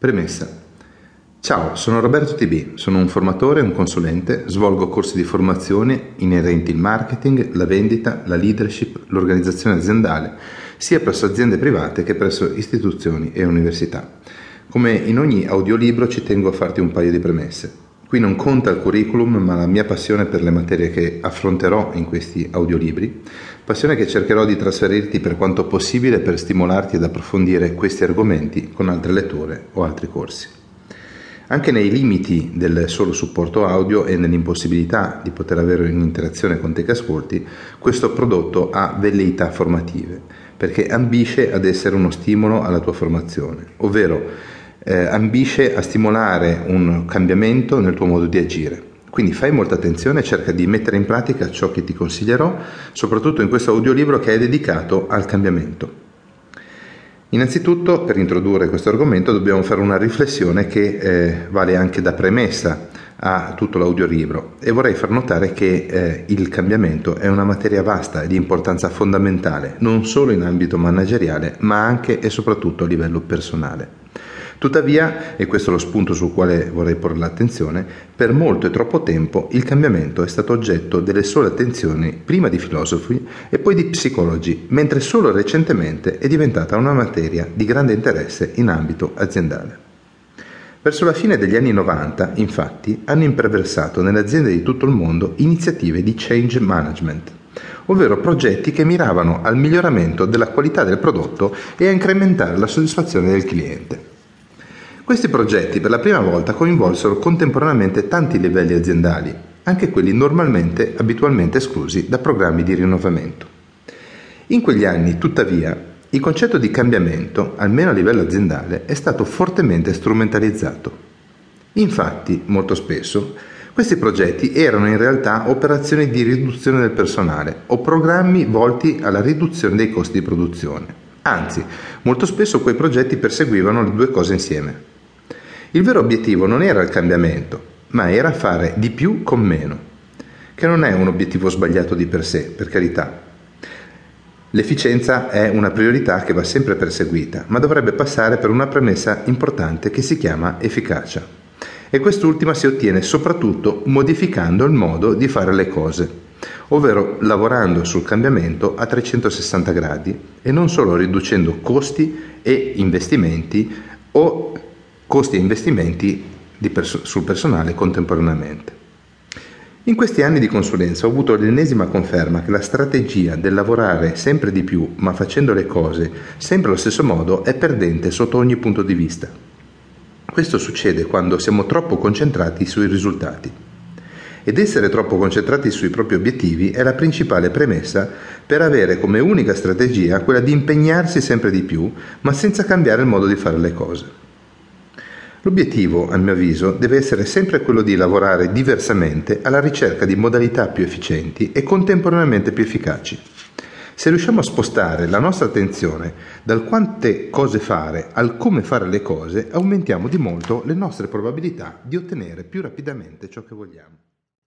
Premessa. Ciao, sono Roberto TB, sono un formatore e un consulente, svolgo corsi di formazione inerenti il marketing, la vendita, la leadership, l'organizzazione aziendale, sia presso aziende private che presso istituzioni e università. Come in ogni audiolibro ci tengo a farti un paio di premesse. Qui non conta il curriculum, ma la mia passione per le materie che affronterò in questi audiolibri, passione che cercherò di trasferirti per quanto possibile per stimolarti ad approfondire questi argomenti con altre letture o altri corsi. Anche nei limiti del solo supporto audio e nell'impossibilità di poter avere un'interazione con te che ascolti, questo prodotto ha velleità formative, perché ambisce ad essere uno stimolo alla tua formazione, ovvero eh, ambisce a stimolare un cambiamento nel tuo modo di agire. Quindi fai molta attenzione cerca di mettere in pratica ciò che ti consiglierò, soprattutto in questo audiolibro che è dedicato al cambiamento. Innanzitutto, per introdurre questo argomento, dobbiamo fare una riflessione che eh, vale anche da premessa a tutto l'audiolibro e vorrei far notare che eh, il cambiamento è una materia vasta e di importanza fondamentale, non solo in ambito manageriale, ma anche e soprattutto a livello personale. Tuttavia, e questo è lo spunto sul quale vorrei porre l'attenzione, per molto e troppo tempo il cambiamento è stato oggetto delle sole attenzioni prima di filosofi e poi di psicologi, mentre solo recentemente è diventata una materia di grande interesse in ambito aziendale. Verso la fine degli anni 90, infatti, hanno imperversato nelle aziende di tutto il mondo iniziative di change management, ovvero progetti che miravano al miglioramento della qualità del prodotto e a incrementare la soddisfazione del cliente. Questi progetti per la prima volta coinvolsero contemporaneamente tanti livelli aziendali, anche quelli normalmente abitualmente esclusi da programmi di rinnovamento. In quegli anni, tuttavia, il concetto di cambiamento, almeno a livello aziendale, è stato fortemente strumentalizzato. Infatti, molto spesso, questi progetti erano in realtà operazioni di riduzione del personale o programmi volti alla riduzione dei costi di produzione. Anzi, molto spesso quei progetti perseguivano le due cose insieme. Il vero obiettivo non era il cambiamento, ma era fare di più con meno, che non è un obiettivo sbagliato di per sé, per carità. L'efficienza è una priorità che va sempre perseguita, ma dovrebbe passare per una premessa importante che si chiama efficacia. E quest'ultima si ottiene soprattutto modificando il modo di fare le cose, ovvero lavorando sul cambiamento a 360 gradi e non solo riducendo costi e investimenti o costi e investimenti pers- sul personale contemporaneamente. In questi anni di consulenza ho avuto l'ennesima conferma che la strategia del lavorare sempre di più, ma facendo le cose sempre allo stesso modo, è perdente sotto ogni punto di vista. Questo succede quando siamo troppo concentrati sui risultati. Ed essere troppo concentrati sui propri obiettivi è la principale premessa per avere come unica strategia quella di impegnarsi sempre di più, ma senza cambiare il modo di fare le cose. L'obiettivo, a mio avviso, deve essere sempre quello di lavorare diversamente alla ricerca di modalità più efficienti e contemporaneamente più efficaci. Se riusciamo a spostare la nostra attenzione dal quante cose fare al come fare le cose, aumentiamo di molto le nostre probabilità di ottenere più rapidamente ciò che vogliamo.